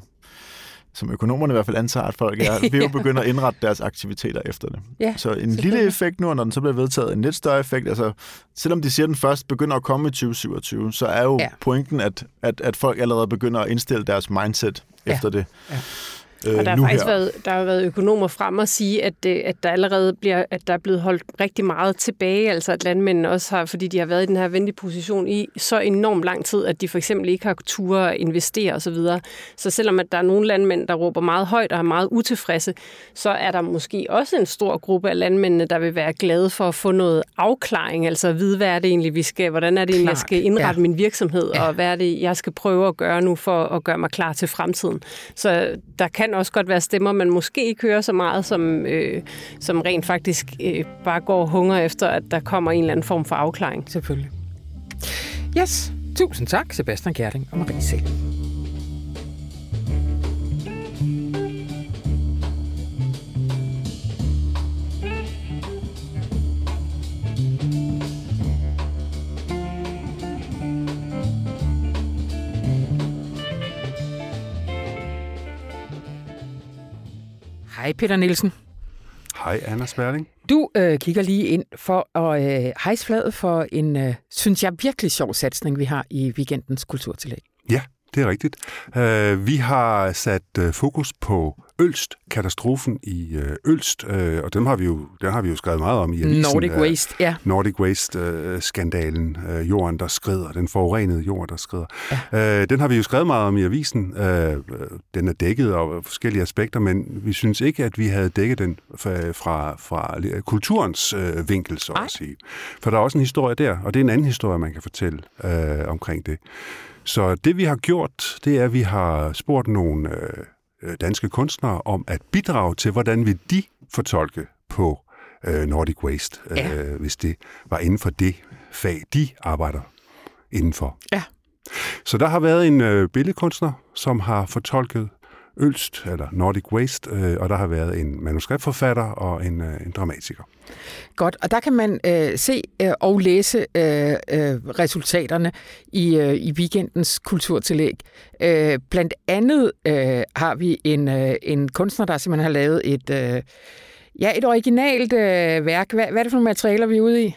som økonomerne i hvert fald antager, at folk er, vil jo begynde at indrette deres aktiviteter efter det. Ja, så en lille effekt nu, og når den så bliver vedtaget, en lidt større effekt. Altså, selvom de siger, at den først begynder at komme i 2027, så er jo Ja. ja. pointen, at, at, at folk allerede begynder at indstille deres mindset Ja. efter det. Ja. Øh, og der har faktisk her. været, der har været økonomer frem og sige, at, at der allerede bliver, at der er blevet holdt rigtig meget tilbage, altså at landmændene også har, fordi de har været i den her venlige position i så enormt lang tid, at de for eksempel ikke har tur at investere osv. Så, så selvom at der er nogle landmænd, der råber meget højt og er meget utilfredse, så er der måske også en stor gruppe af landmændene, der vil være glade for at få noget afklaring, altså at vide, hvad er det egentlig, vi skal, hvordan er det egentlig, jeg skal indrette ja. min virksomhed, Ja. og hvad er det, jeg skal prøve at gøre nu for at gøre mig klar til fremtiden. Så der kan også godt være stemmer, man måske ikke hører så meget, som, øh, som rent faktisk øh, bare går hunger efter, at der kommer en eller anden form for afklaring. Selvfølgelig. Yes, tusind tak, Sebastian Gerding og Marie Sæl. Hej Peter Nielsen. Hej, Anna Sperling. Du øh, kigger lige ind for at øh, hejse fladet for en, øh, synes jeg, virkelig sjov satsning, vi har i weekendens kulturtillæg. Ja, det er rigtigt. Uh, vi har sat uh, fokus på Ølst, katastrofen i uh, Ølst, uh, og dem har vi jo, den har vi jo skrevet meget om i avisen. Nordic øh, Waste, ja. Nordic Waste-skandalen, øh, jorden, der skrider, den forurenede jord, der skrider. Ja. Øh, den har vi jo skrevet meget om i avisen. Øh, øh, den er dækket af forskellige aspekter, men vi synes ikke, at vi havde dækket den fra, fra, fra kulturens øh, vinkel, så Ej. at sige. For der er også en historie der, og det er en anden historie, man kan fortælle øh, omkring det. Så det, vi har gjort, det er, at vi har spurgt nogle øh, danske kunstnere om at bidrage til, hvordan vil de fortolke på øh, Nordic Waste, Ja. øh, hvis det var inden for det fag, de arbejder indenfor. Ja. Så der har været en øh, billedkunstner, som har fortolket Ølst, eller Nordic Waste, øh, og der har været en manuskriptforfatter og en, øh, en dramatiker. Godt, og der kan man øh, se øh, og læse øh, øh, resultaterne i, øh, i weekendens kulturtillæg. Øh, blandt andet øh, har vi en, øh, en kunstner, der simpelthen har lavet et, øh, ja, et originalt øh, værk. Hvad, hvad er det for nogle materialer, vi er ude i?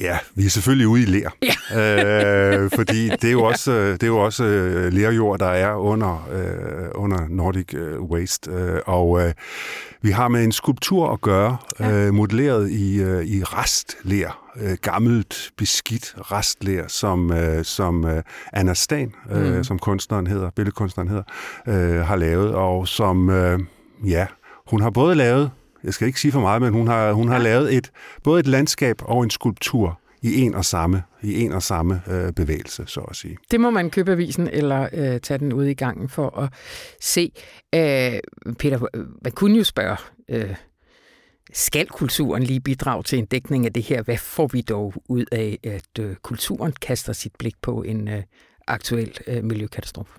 Ja, vi er selvfølgelig ude i lær. Ja. øh, fordi det er jo også, øh, det er jo også øh, lærjord, der er under, øh, under Nordic øh, Waste. Øh, og øh, vi har med en skulptur at gøre, øh, modelleret i, øh, i restlær. Øh, gammelt, beskidt restlær, som, øh, som øh, Anna Stan, øh, mm. som kunstneren hedder, billedkunstneren hedder, øh, har lavet. Og som, øh, ja, hun har både lavet jeg skal ikke sige for meget, men hun har, hun har lavet et, både et landskab og en skulptur i en og samme, i en og samme øh, bevægelse, så at sige. Det må man købe avisen eller øh, tage den ud i gangen for at se. Øh, Peter, man kunne jo spørge, øh, skal kulturen lige bidrage til en dækning af det her? Hvad får vi dog ud af, at øh, kulturen kaster sit blik på en øh, aktuel øh, miljøkatastrofe?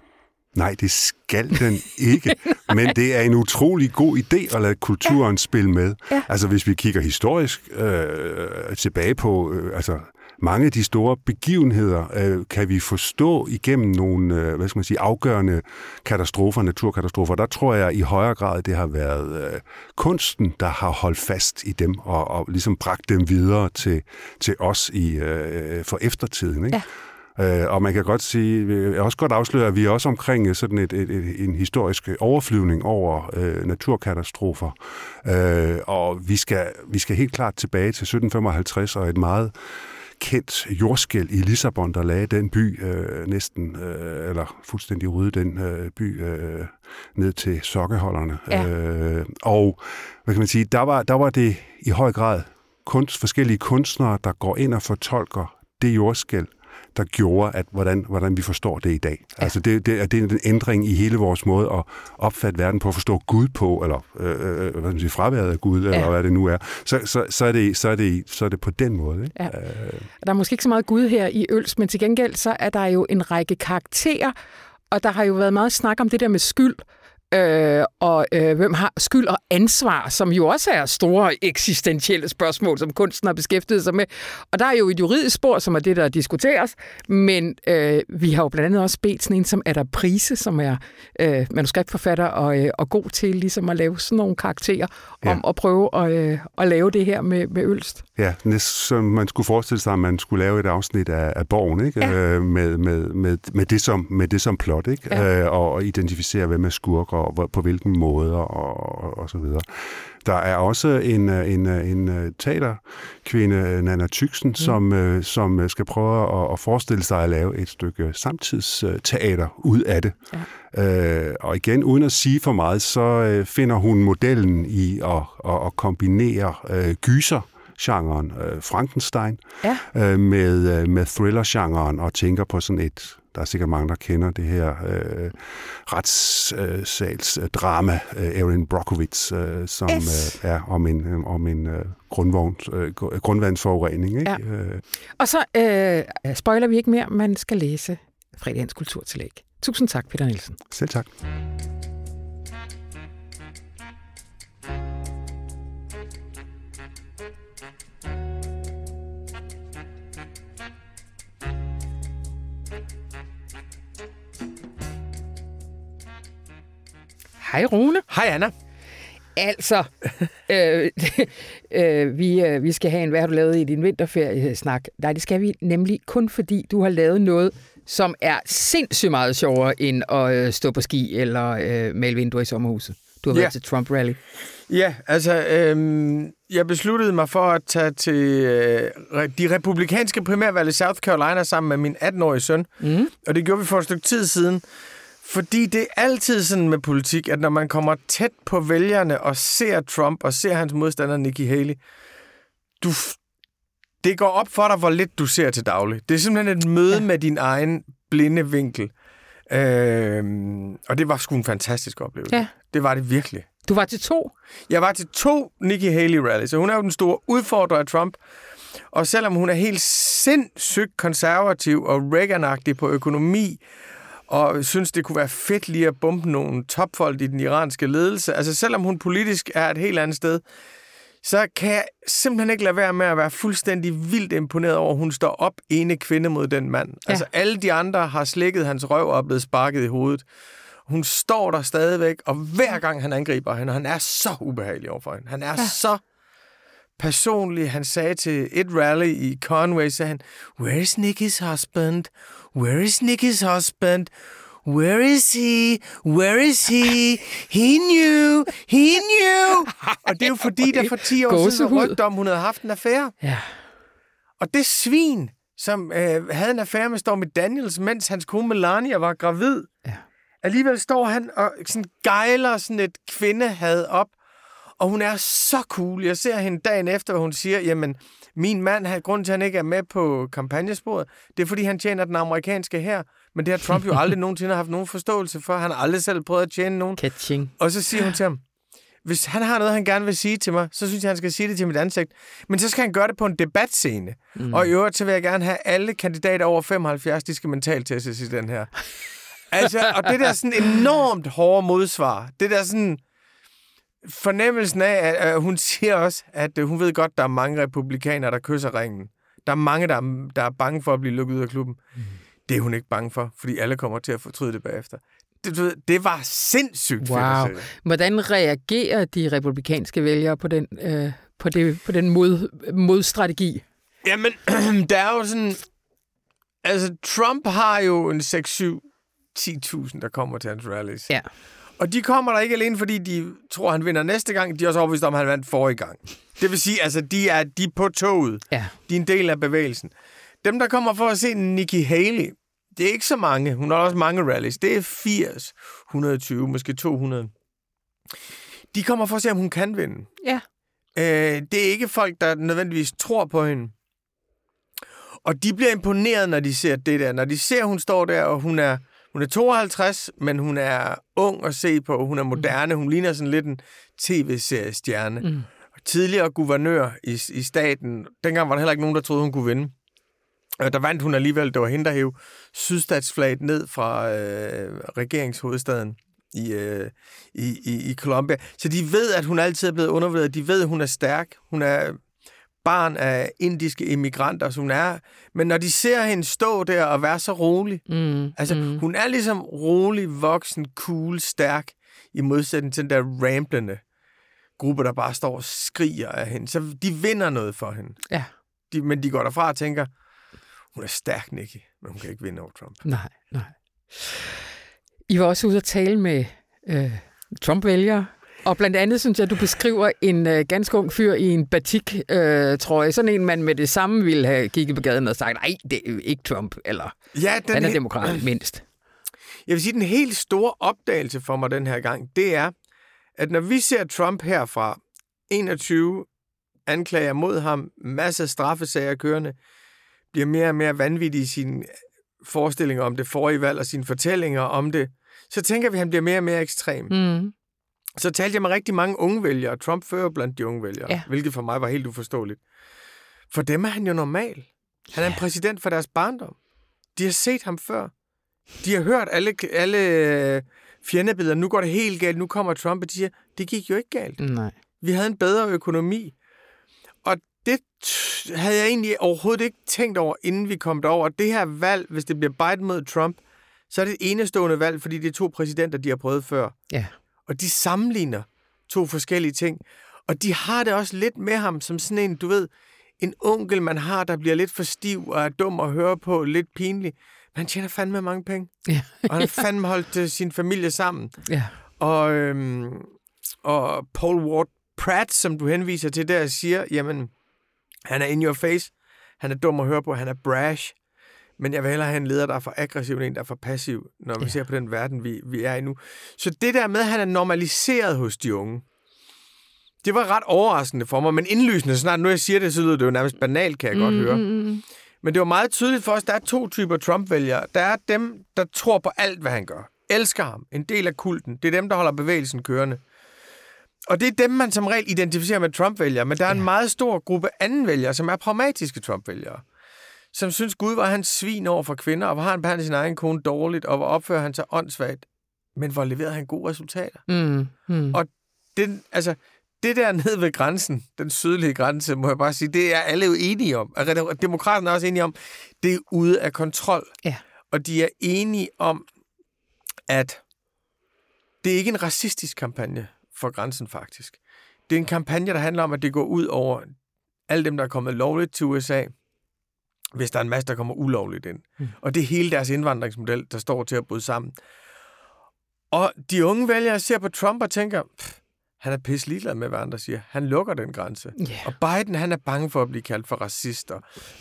Nej, det skal den ikke, men det er en utrolig god idé at lade kulturen ja. spille med. Ja. Altså hvis vi kigger historisk øh, tilbage på, øh, altså mange af de store begivenheder øh, kan vi forstå igennem nogle øh, hvad skal man sige, afgørende katastrofer, naturkatastrofer. Der tror jeg i højere grad, det har været øh, kunsten, der har holdt fast i dem og, og ligesom bragt dem videre til, til os i øh, for eftertiden. Ikke? Ja. Øh, og man kan godt sige, jeg kan også godt afsløre, at vi er også omkring sådan et, et, et, en historisk overflyvning over øh, naturkatastrofer. Øh, og vi skal, vi skal helt klart tilbage til 1755 og et meget kendt jordskæld i Lissabon, der lagde den by øh, næsten, øh, eller fuldstændig rydde den øh, by øh, ned til sokkeholderne. Ja. Øh, og hvad kan man sige, der var, der var det i høj grad kunst, forskellige kunstnere, der går ind og fortolker det jordskæld, der gjorde, at hvordan, hvordan vi forstår det i dag. Ja. Altså det, det, det er en ændring i hele vores måde at opfatte verden på, at forstå Gud på, eller øh, hvad skal man sige, fraværet af Gud, ja. eller hvad det nu er. Så, så, så, er, det, så, er, det, så er det på den måde. Ikke? Ja. Der er måske ikke så meget Gud her i Øls, men til gengæld så er der jo en række karakterer, og der har jo været meget snak om det der med skyld, øh, og øh, hvem har skyld og ansvar, som jo også er store eksistentielle spørgsmål, som kunsten har beskæftiget sig med. Og der er jo et juridisk spor, som er det, der diskuteres, men øh, vi har jo blandt andet også bedt sådan en som Ada Prise, som er øh, manuskriptforfatter og, øh, og god til ligesom at lave sådan nogle karakterer, ja. om at prøve at, øh, at lave det her med, med Ølst. Ja, som man skulle forestille sig, at man skulle lave et afsnit af, af Borgen, ikke? Ja. Øh, med, med, med, med, det som, med det som plot, ikke? Ja. Øh, og, og identificere, hvem er skurker, og på hvilken måde, og, og, og så videre. Der er også en, en, en teaterkvinde, Nana Tyksen, mm. som, som skal prøve at, at forestille sig at lave et stykke samtidsteater ud af det. Ja. Øh, og igen, uden at sige for meget, så øh, finder hun modellen i at, at, at kombinere øh, gyser, genren øh, Frankenstein ja. øh, med, øh, med thriller-genren og tænker på sådan et, der er sikkert mange, der kender det her øh, retssalsdrama, øh, Erin Brockovich, øh, som yes. øh, er om en, øh, om en øh, grundvogn, øh, grundvandsforurening. Ikke? Ja. Øh. Og så øh, spoiler vi ikke mere, man skal læse fredagens kulturtillæg. Tusind tak, Peter Nielsen. Selv tak. Hej Rune. Hej Anna. Altså, øh, øh, vi, øh, vi skal have en, hvad har du lavet i din vinterferie-snak? Nej, det skal vi nemlig kun fordi, du har lavet noget, som er sindssygt meget sjovere end at øh, stå på ski eller øh, male vinduer i sommerhuset. Du har ja. været til Trump Rally. Ja, altså, øh, jeg besluttede mig for at tage til øh, de republikanske primærvalg i South Carolina sammen med min 18-årige søn. Mm. Og det gjorde vi for et stykke tid siden. Fordi det er altid sådan med politik, at når man kommer tæt på vælgerne og ser Trump og ser hans modstander Nikki Haley, du, det går op for dig, hvor lidt du ser til daglig. Det er simpelthen et møde ja. med din egen blinde vinkel. Øhm, og det var sgu en fantastisk oplevelse. Ja. Det var det virkelig. Du var til to? Jeg var til to Nikki Haley rallies, så hun er jo den store udfordrer af Trump. Og selvom hun er helt sindssygt konservativ og Reagan-agtig på økonomi, og synes, det kunne være fedt lige at bombe nogle topfolk i den iranske ledelse. Altså selvom hun politisk er et helt andet sted, så kan jeg simpelthen ikke lade være med at være fuldstændig vildt imponeret over, at hun står op ene kvinde mod den mand. Ja. Altså alle de andre har slikket hans røv og er blevet sparket i hovedet. Hun står der stadigvæk, og hver gang han angriber hende, han er så ubehagelig overfor hende. Han er ja. så personlig. Han sagde til et rally i Conway, sagde han, Where is Nicky's husband? Where is Nicky's husband? Where is he? Where is he? He knew! He knew! Og det er jo fordi, der for 10 år siden var om, hun havde haft en affære. Ja. Og det svin, som øh, havde en affære med Stormy Daniels, mens hans kone Melania var gravid, ja. alligevel står han og sådan gejler sådan et kvindehad op, og hun er så cool. Jeg ser hende dagen efter, hvor hun siger, jamen, min mand, har grund til, at han ikke er med på kampagnesporet, det er, fordi han tjener den amerikanske her. Men det har Trump jo aldrig nogensinde haft nogen forståelse for. Han har aldrig selv prøvet at tjene nogen. Catching. Og så siger hun til ham, hvis han har noget, han gerne vil sige til mig, så synes jeg, han skal sige det til mit ansigt. Men så skal han gøre det på en debatscene. Mm. Og i øvrigt, så vil jeg gerne have alle kandidater over 75, de skal mentalt testes i den her. altså, og det der sådan enormt hårde modsvar, det der sådan, fornemmelsen af, at hun siger også, at øh, hun ved godt, der er mange republikanere, der kysser ringen. Der er mange, der er, der er bange for at blive lukket ud af klubben. Mm. Det er hun ikke bange for, fordi alle kommer til at fortryde det bagefter. Det, det var sindssygt wow. fedt Hvordan reagerer de republikanske vælgere på den, øh, på det, på den mod, modstrategi? Jamen, der er jo sådan... Altså, Trump har jo en 6-7-10.000, der kommer til hans rallies. Ja. Og de kommer der ikke alene, fordi de tror, han vinder næste gang. De er også overbevist om, at han vandt forrige gang. Det vil sige, altså, de er, de er på toget. Ja. De er en del af bevægelsen. Dem, der kommer for at se Nikki Haley, det er ikke så mange. Hun har også mange rallies. Det er 80, 120, måske 200. De kommer for at se, om hun kan vinde. Ja. Øh, det er ikke folk, der nødvendigvis tror på hende. Og de bliver imponeret, når de ser det der. Når de ser, at hun står der, og hun er hun er 52, men hun er ung at se på. Hun er moderne. Hun ligner sådan lidt en tv-seriestjerne. Mm. Tidligere guvernør i, i staten. Dengang var der heller ikke nogen, der troede, hun kunne vinde. Der vandt hun alligevel. Det var hende, der hævde sydstatsflaget ned fra øh, regeringshovedstaden i, øh, i, i, i Colombia. Så de ved, at hun altid er blevet undervurderet. De ved, at hun er stærk. Hun er barn af indiske immigranter, som hun er. Men når de ser hende stå der og være så rolig, Mm, altså mm. hun er ligesom rolig, voksen, cool, stærk, i modsætning til den der ramblende gruppe, der bare står og skriger af hende. Så de vinder noget for hende. Ja. De, men de går derfra og tænker, hun er stærk, Nikki, men hun kan ikke vinde over Trump. Nej, nej. I var også ude at tale med øh, Trump-vælgere, og blandt andet synes jeg, du beskriver en øh, ganske ung fyr i en batik-trøje. Sådan en, man med det samme ville have kigget på gaden og sagt, nej, det er ikke Trump, eller Ja, den han er he- demokrat mindst. Jeg vil sige, den helt store opdagelse for mig den her gang, det er, at når vi ser Trump herfra, 21 anklager mod ham, masser af straffesager kørende, bliver mere og mere vanvittig i sine forestillinger om det forrige valg og sine fortællinger om det, så tænker vi, at han bliver mere og mere ekstrem. Mm. Så talte jeg med rigtig mange unge vælgere. Trump fører blandt de unge vælgere, Ja. hvilket for mig var helt uforståeligt. For dem er han jo normal. Han er en præsident for deres barndom. De har set ham før. De har hørt alle, alle øh, fjendebilleder. Nu går det helt galt. Nu kommer Trump, og de siger, det gik jo ikke galt. Nej. Vi havde en bedre økonomi. Og det havde jeg egentlig overhovedet ikke tænkt over, inden vi kom derover. Det her valg, hvis det bliver Biden mod Trump, så er det et enestående valg, fordi det er to præsidenter, de har prøvet før Ja. Og de sammenligner to forskellige ting. Og de har det også lidt med ham som sådan en, du ved, en onkel, man har, der bliver lidt for stiv og er dum at høre på, lidt pinlig. Men han tjener fandme mange penge. Ja. Og han har fandme holdt øh, sin familie sammen. ja. Og, øhm, og Paul Ward Pratt, som du henviser til der, siger, jamen, han er in your face. Han er dum at høre på. Han er brash. Men jeg vil hellere have en leder, der er for aggressiv, end en, der er for passiv, når man Ja. ja. ser på den verden, vi, vi er i nu. Så det der med, at han er normaliseret hos de unge, det var ret overraskende for mig, men indlysende snart, nu jeg siger det, så lyder det jo nærmest banalt, kan jeg godt høre. Mm. Men det var meget tydeligt for os, der er to typer Trump-vælgere. Der er dem, der tror på alt, hvad han gør. Elsker ham. En del af kulten. Det er dem, der holder bevægelsen kørende. Og det er dem, man som regel identificerer med Trump-vælgere. Men der er en meget stor gruppe anden vælgere, som er pragmatiske Trump-vælgere. Som synes, Gud var hans svin over for kvinder, og hvor har han behandlet sin egen kone dårligt, og hvor opfører han sig åndssvagt. Men hvor leverede han gode resultater. Mm. Mm. Og den, altså, det der ned ved grænsen, den sydlige grænse, må jeg bare sige, det er alle jo enige om. Altså, demokraterne er også enige om, det er ude af kontrol. Ja. Og de er enige om, at det er ikke en racistisk kampagne for grænsen, faktisk. Det er en kampagne, der handler om, at det går ud over alle dem, der er kommet lovligt til USA, hvis der er en masse, der kommer ulovligt ind. Mm. Og det er hele deres indvandringsmodel, der står til at bryde sammen. Og de unge vælgere ser på Trump og tænker, "Pff, han er pisse ligeglad med, hvad andre siger. Han lukker den grænse. Ja. Og Biden, han er bange for at blive kaldt for racister.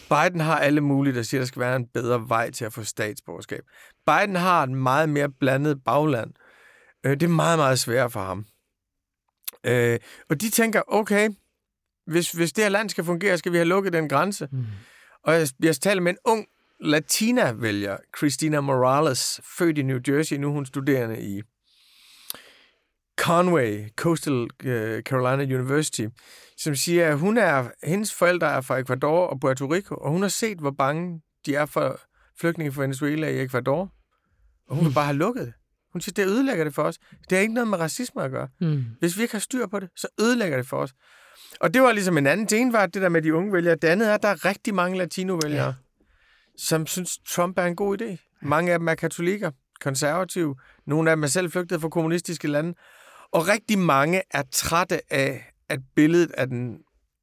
Biden har alle mulige, der siger, der skal være en bedre vej til at få statsborgerskab. Biden har en meget mere blandet bagland. Øh, det er meget, meget sværere for ham. Øh, og de tænker, okay, hvis, hvis det her land skal fungere, skal vi have lukket den grænse. Mm. Og jeg, jeg taler med en ung latina-vælger, Christina Morales, født i New Jersey, nu er hun studerende i Conway, Coastal uh, Carolina University, som siger, at hun er, hendes forældre er fra Ecuador og Puerto Rico, og hun har set, hvor bange de er for flygtninge fra Venezuela i Ecuador, og hun vil bare have lukket det. Hun siger, det ødelægger det for os. Det har ikke noget med racisme at gøre. Mm. Hvis vi ikke har styr på det, så ødelægger det for os. Og det var ligesom en anden ting, var det der med de unge vælgere. Det andet er, at der er rigtig mange latino-vælgere, ja. som synes, Trump er en god idé. Mange af dem er katolikker, konservative. Nogle af dem er selv flygtet fra kommunistiske lande. Og rigtig mange er trætte af, at billedet af den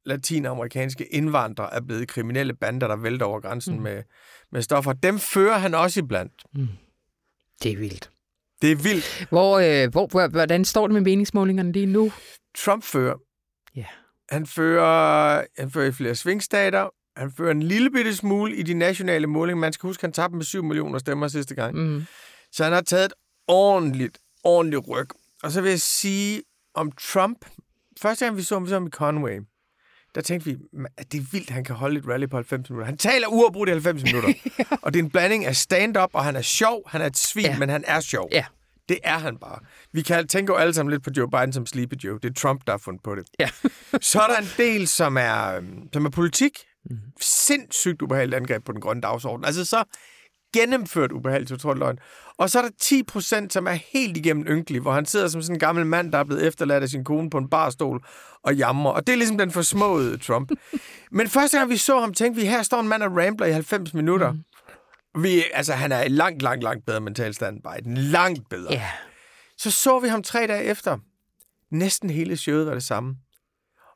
latinamerikanske indvandrer er blevet kriminelle bander, der vælter over grænsen mm. med, med stoffer. Dem fører han også iblandt. Det er vildt. Det er vildt. Hvor, øh, hvor, hvordan står det med meningsmålingerne lige nu? Trump fører. Ja. Han fører, han fører i flere svingstater. Han fører en lille bitte smule i de nationale målinger. Man skal huske, at han tabte med 7 millioner stemmer sidste gang. Mm. Så han har taget et ordentligt, ordentligt ryg. Og så vil jeg sige om Trump. Første gang vi så ham, vi så ham i Conway, der tænkte vi, at det er vildt, han kan holde et rally på 90 minutter. Han taler uafbrudt i 90 minutter. Og det er en blanding af stand-up, og han er sjov. Han er et svin, Ja. ja. men han er sjov. Ja. Det er han bare. Vi kan tænke jo alle sammen lidt på Joe Biden som Sleepy Joe. Det er Trump, der har fundet på det. Ja. Så er der en del, som er, øhm, som er politik. Mm. Sindssygt ubehageligt angreb på den grønne dagsorden. Altså så gennemført ubehageligt totalt løgn. Og så er der 10 procent, som er helt igennem ynkelig, hvor han sidder som sådan en gammel mand, der er blevet efterladt af sin kone på en barstol og jammer. Og det er ligesom den forsmåede Trump. Men første gang vi så ham, tænkte vi, her står en mand og rambler i 90 minutter. Mm. Vi, altså, han er langt, langt, langt bedre mental stand Biden. Langt bedre. Ja. Så så vi ham tre dage efter. Næsten hele showet var det samme.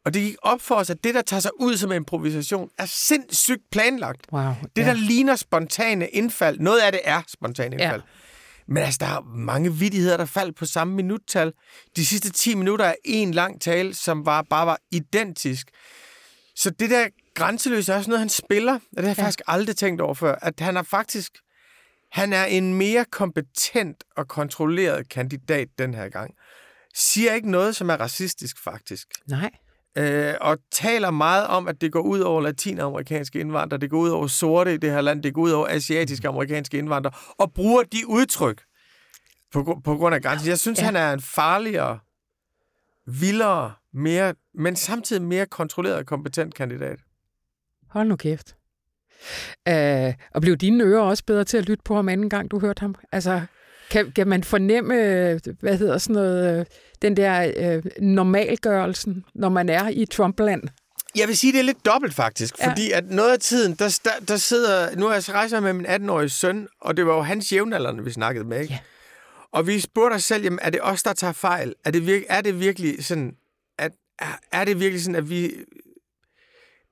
Og det gik op for os, at det, der tager sig ud som improvisation, er sindssygt planlagt. Wow. Det, ja. der ligner spontane indfald, noget af det er spontane Ja. indfald. Men altså, der er mange vidigheder, der faldt på samme minuttal. De sidste 10 minutter er en lang tale, som var, bare var identisk. Så det der grænseløse er også noget, han spiller, og det har jeg ja. faktisk aldrig tænkt over før, at han er faktisk han er en mere kompetent og kontrolleret kandidat den her gang. Siger ikke noget, som er racistisk, faktisk Nej. øh, og taler meget om, at det går ud over latinamerikanske indvandrere, det går ud over sorte i det her land, det går ud over asiatiske amerikanske indvandrere, og bruger de udtryk på, på grund af grænsen. Jeg synes, ja. han er en farligere, vildere, mere, men samtidig mere kontrolleret og kompetent kandidat. Hold nu kæft. Uh, og blev dine ører også bedre til at lytte på ham anden gang, du hørte ham? Altså, kan, kan man fornemme, øh, hvad hedder sådan noget, øh, den der øh, normalgørelsen, når man er i Trumpland? Jeg vil sige, det er lidt dobbelt faktisk, Ja. fordi at noget af tiden, der, der, der sidder... Nu har jeg rejst med min 18-årige søn, og det var jo hans jævnaldrende, vi snakkede med, ikke? Ja. Og vi spurgte os selv, jamen, er det os, der tager fejl? Er det, virke, er det virkelig sådan, at, er, er det virkelig sådan, at vi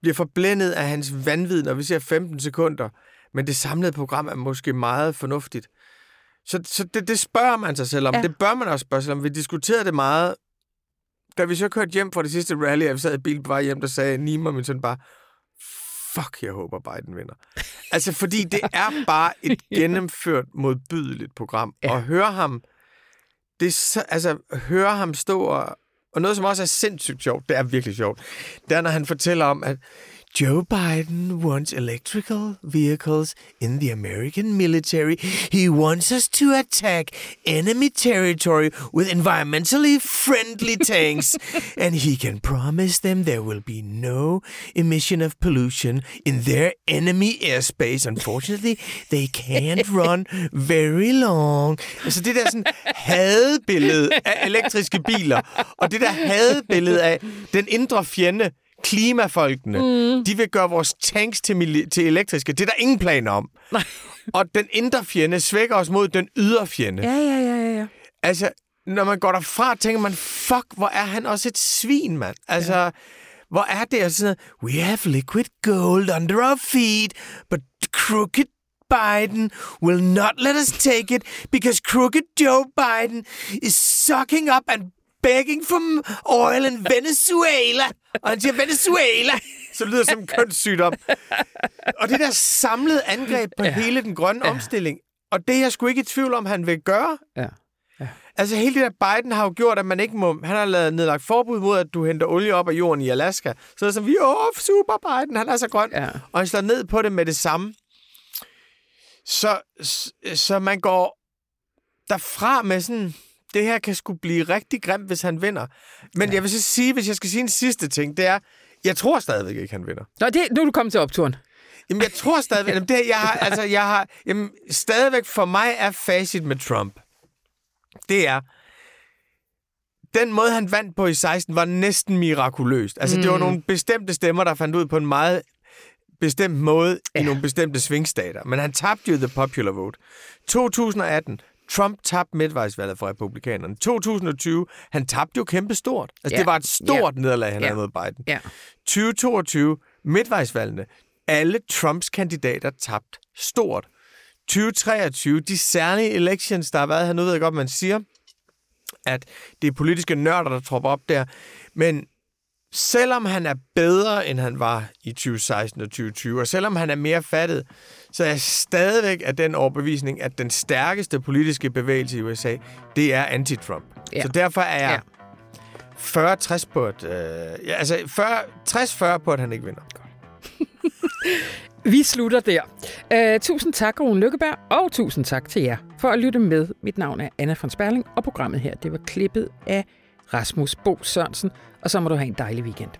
bliver forblændet af hans vanvid, når vi ser 15 sekunder, men det samlede program er måske meget fornuftigt. Så, så det, det spørger man sig selv om. Ja. Det bør man også spørge sig om. Vi diskuterede det meget, da vi så kørte hjem fra det sidste rally, og vi sad i bil på vej hjem, der sagde Nima, min søn, bare, fuck, jeg håber Biden vinder. Altså, fordi det er bare et gennemført modbydeligt program. Ja. Og høre ham, det så, altså, høre ham stå og, og noget, som også er sindssygt sjovt, det er virkelig sjovt, det er, når han fortæller om, at Joe Biden wants electrical vehicles in the American military. He wants us to attack enemy territory with environmentally friendly tanks. and he can promise them there will be no emission of pollution in their enemy airspace. Unfortunately, they can't run very long. Altså det der sådan hadebillede af elektriske biler, og det der hadebillede af den indre fjende, klimafolkene, mm. de vil gøre vores tanks til, til elektriske. Det er der ingen planer om. Nej. Og den indre fjende svækker os mod den ydre fjende. Ja, ja, ja, ja. Altså, når man går derfra, tænker man, fuck, hvor er han også et svin, mand. Altså, ja. hvor er det altså sådan, we have liquid gold under our feet, but crooked Biden will not let us take it because crooked Joe Biden is sucking up and begging for oil in Venezuela. Og han siger Venezuela, så lyder det som en kønssygdom. Og det der samlede angreb på ja. hele den grønne ja. omstilling, og det er jeg sgu ikke i tvivl om, han vil gøre. Ja. Altså hele det der Biden har jo gjort, at man ikke må... Han har lavet nedlagt forbud mod, at du henter olie op af jorden i Alaska. Så er det sådan, vi åh, super Biden, han er så grøn. Ja. Og han slår ned på det med det samme. Så, så, så man går derfra med sådan, det her kan sgu blive rigtig grimt, hvis han vinder. Men ja. jeg vil så sige, hvis jeg skal sige en sidste ting, det er, jeg tror stadigvæk ikke, han vinder. Nå, det, nu er du kommet til opturen. Jamen, jeg tror stadigvæk, jamen, det, jeg har, altså, jeg har, jamen, stadigvæk for mig er facit med Trump. Det er, den måde, han vandt på i 16, var næsten mirakuløst. Altså, mm. det var nogle bestemte stemmer, der fandt ud på en meget bestemt måde ja. i nogle bestemte svingstater. Men han tabte jo the popular vote. 2018, Trump tabte midtvejsvalget for republikanerne. 2020, han tabte jo kæmpe stort. Altså, Ja. det var et stort Ja. nederlag, han Ja. havde mod Biden. Ja. 2022, midtvejsvalgene. Alle Trumps kandidater tabt stort. 2023, de særlige elections, der har været her, nu ved jeg godt, man siger, at det er politiske nørder, der tropper op der. Men selvom han er bedre, end han var i 2016 og 2020, og selvom han er mere fattet, så er jeg stadigvæk af den overbevisning, at den stærkeste politiske bevægelse i USA, det er anti-Trump. Ja. Så derfor er jeg 40-60 på, at, øh, ja, altså 40, 60-40 på, at han ikke vinder. Vi slutter der. Uh, tusind tak, Rune Lykkeberg, og tusind tak til jer for at lytte med. Mit navn er Anna von Sperling, og programmet her det var klippet af Rasmus Bo Sørensen. Og så må du have en dejlig weekend.